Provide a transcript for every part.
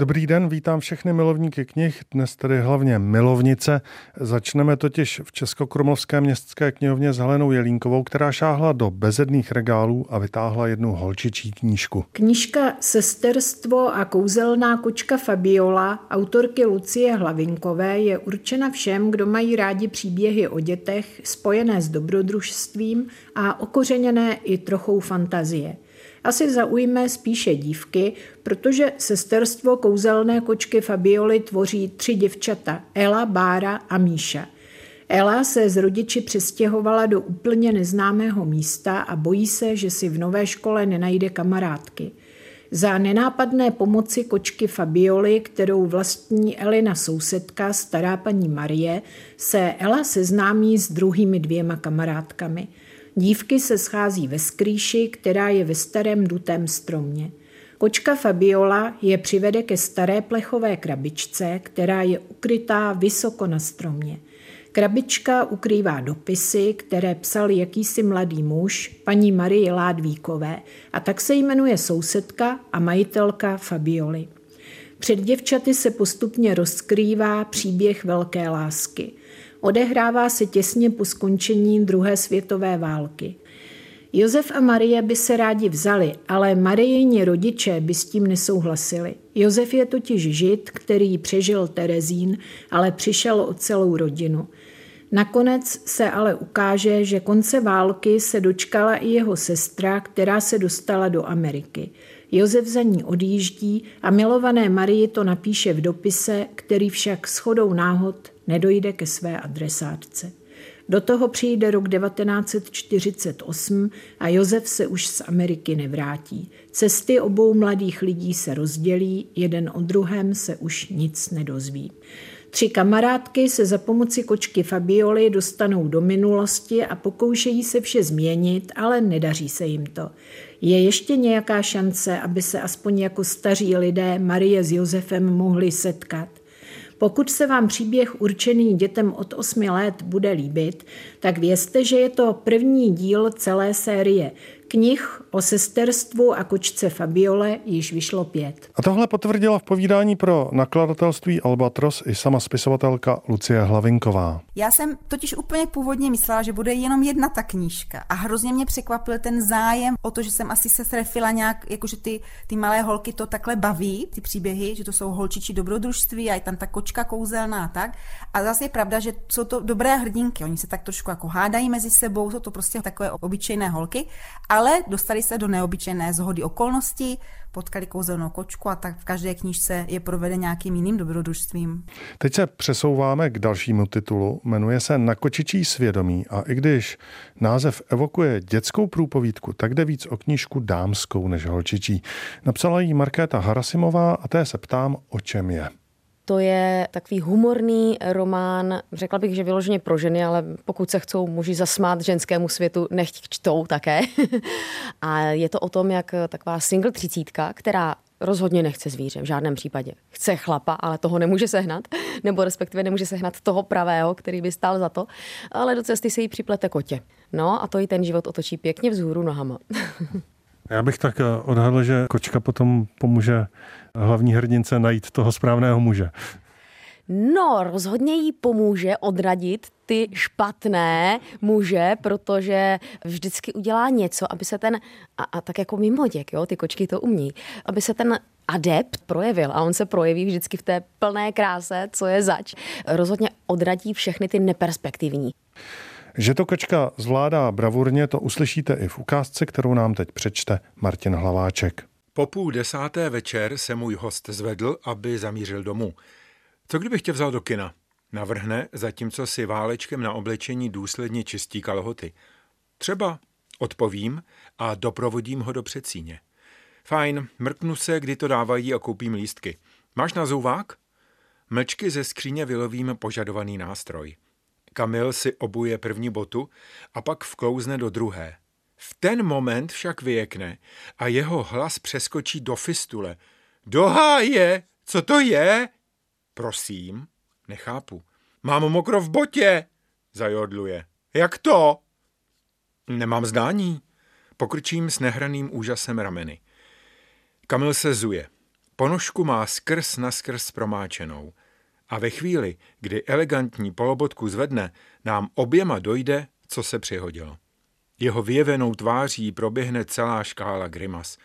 Dobrý den, vítám všechny milovníky knih, dnes tedy hlavně milovnice. Začneme totiž v Českokrumlovské městské knihovně s Helenou Jelínkovou, která šáhla do bezedných regálů a vytáhla jednu holčičí knížku. Knížka Sesterstvo a kouzelná kočka Fabiola autorky Lucie Hlavinkové je určena všem, kdo mají rádi příběhy o dětech spojené s dobrodružstvím a okořeněné i trochou fantazie asi zaujme spíše dívky, protože sesterstvo kouzelné kočky Fabioli tvoří tři děvčata, Ela, Bára a Míša. Ela se z rodiči přestěhovala do úplně neznámého místa a bojí se, že si v nové škole nenajde kamarádky. Za nenápadné pomoci kočky Fabioli, kterou vlastní Elina sousedka, stará paní Marie, se Ela seznámí s druhými dvěma kamarádkami – Dívky se schází ve skrýši, která je ve starém dutém stromě. Kočka Fabiola je přivede ke staré plechové krabičce, která je ukrytá vysoko na stromě. Krabička ukrývá dopisy, které psal jakýsi mladý muž, paní Marie Ládvíkové, a tak se jmenuje sousedka a majitelka Fabioli. Před děvčaty se postupně rozkrývá příběh velké lásky. Odehrává se těsně po skončení druhé světové války. Josef a Marie by se rádi vzali, ale Marijini rodiče by s tím nesouhlasili. Josef je totiž žid, který přežil Terezín, ale přišel o celou rodinu. Nakonec se ale ukáže, že konce války se dočkala i jeho sestra, která se dostala do Ameriky. Josef za ní odjíždí a milované Marii to napíše v dopise, který však shodou náhod nedojde ke své adresátce. Do toho přijde rok 1948 a Josef se už z Ameriky nevrátí. Cesty obou mladých lidí se rozdělí, jeden o druhém se už nic nedozví. Tři kamarádky se za pomoci kočky Fabioli dostanou do minulosti a pokoušejí se vše změnit, ale nedaří se jim to. Je ještě nějaká šance, aby se aspoň jako staří lidé Marie s Josefem mohli setkat? Pokud se vám příběh určený dětem od 8 let bude líbit, tak vězte, že je to první díl celé série. Knih o sesterstvu a kočce Fabiole již vyšlo pět. A tohle potvrdila v povídání pro nakladatelství Albatros i sama spisovatelka Lucie Hlavinková. Já jsem totiž úplně původně myslela, že bude jenom jedna ta knížka a hrozně mě překvapil ten zájem o to, že jsem asi se trefila nějak, jakože ty, ty malé holky to takhle baví, ty příběhy, že to jsou holčičí dobrodružství a je tam ta kočka kouzelná a tak. A zase je pravda, že jsou to dobré hrdinky, oni se tak trošku jako hádají mezi sebou, jsou to prostě takové obyčejné holky, ale dostali se do neobyčejné zhody okolností, potkali kouzelnou kočku a tak v každé knížce je proveden nějakým jiným dobrodružstvím. Teď se přesouváme k dalšímu titulu. Jmenuje se Na kočičí svědomí a i když název evokuje dětskou průpovídku, tak jde víc o knížku dámskou než holčičí. Napsala ji Markéta Harasimová a té se ptám, o čem je. To je takový humorný román, řekla bych, že vyloženě pro ženy, ale pokud se chcou muži zasmát ženskému světu, nechť čtou také. a je to o tom, jak taková single třicítka, která rozhodně nechce zvíře v žádném případě. Chce chlapa, ale toho nemůže sehnat, nebo respektive nemůže sehnat toho pravého, který by stál za to, ale do cesty se jí připlete kotě. No a to i ten život otočí pěkně vzhůru nohama. Já bych tak odhadl, že kočka potom pomůže hlavní hrdince najít toho správného muže. No, rozhodně jí pomůže odradit ty špatné muže, protože vždycky udělá něco, aby se ten, a, a tak jako mimoděk, jo, ty kočky to umí, aby se ten adept projevil a on se projeví vždycky v té plné kráse, co je zač. Rozhodně odradí všechny ty neperspektivní. Že to kočka zvládá bravurně, to uslyšíte i v ukázce, kterou nám teď přečte Martin Hlaváček. Po půl desáté večer se můj host zvedl, aby zamířil domů. Co kdybych tě vzal do kina? Navrhne, zatímco si válečkem na oblečení důsledně čistí kalhoty. Třeba, odpovím a doprovodím ho do předsíně. Fajn, mrknu se, kdy to dávají a koupím lístky. Máš na zouvák? Mlčky ze skříně vylovím požadovaný nástroj. Kamil si obuje první botu a pak vklouzne do druhé. V ten moment však vyjekne a jeho hlas přeskočí do fistule. Do háje! Co to je? Prosím, nechápu. Mám mokro v botě, zajodluje. Jak to? Nemám zdání. Pokrčím s nehraným úžasem rameny. Kamil se zuje. Ponožku má skrz na skrz promáčenou. A ve chvíli, kdy elegantní polobotku zvedne, nám oběma dojde, co se přihodilo. Jeho vyjevenou tváří proběhne celá škála grimas.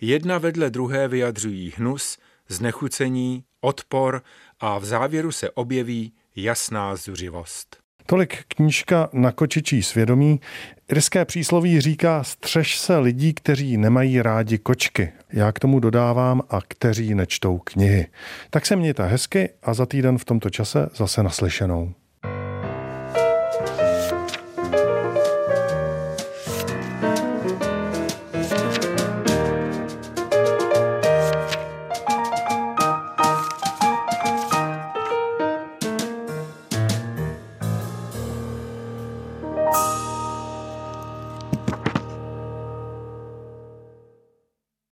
Jedna vedle druhé vyjadřují hnus, znechucení, odpor a v závěru se objeví jasná zuřivost. Tolik knížka na kočičí svědomí. Irské přísloví říká střež se lidí, kteří nemají rádi kočky. Já k tomu dodávám a kteří nečtou knihy. Tak se mějte hezky a za týden v tomto čase zase naslyšenou.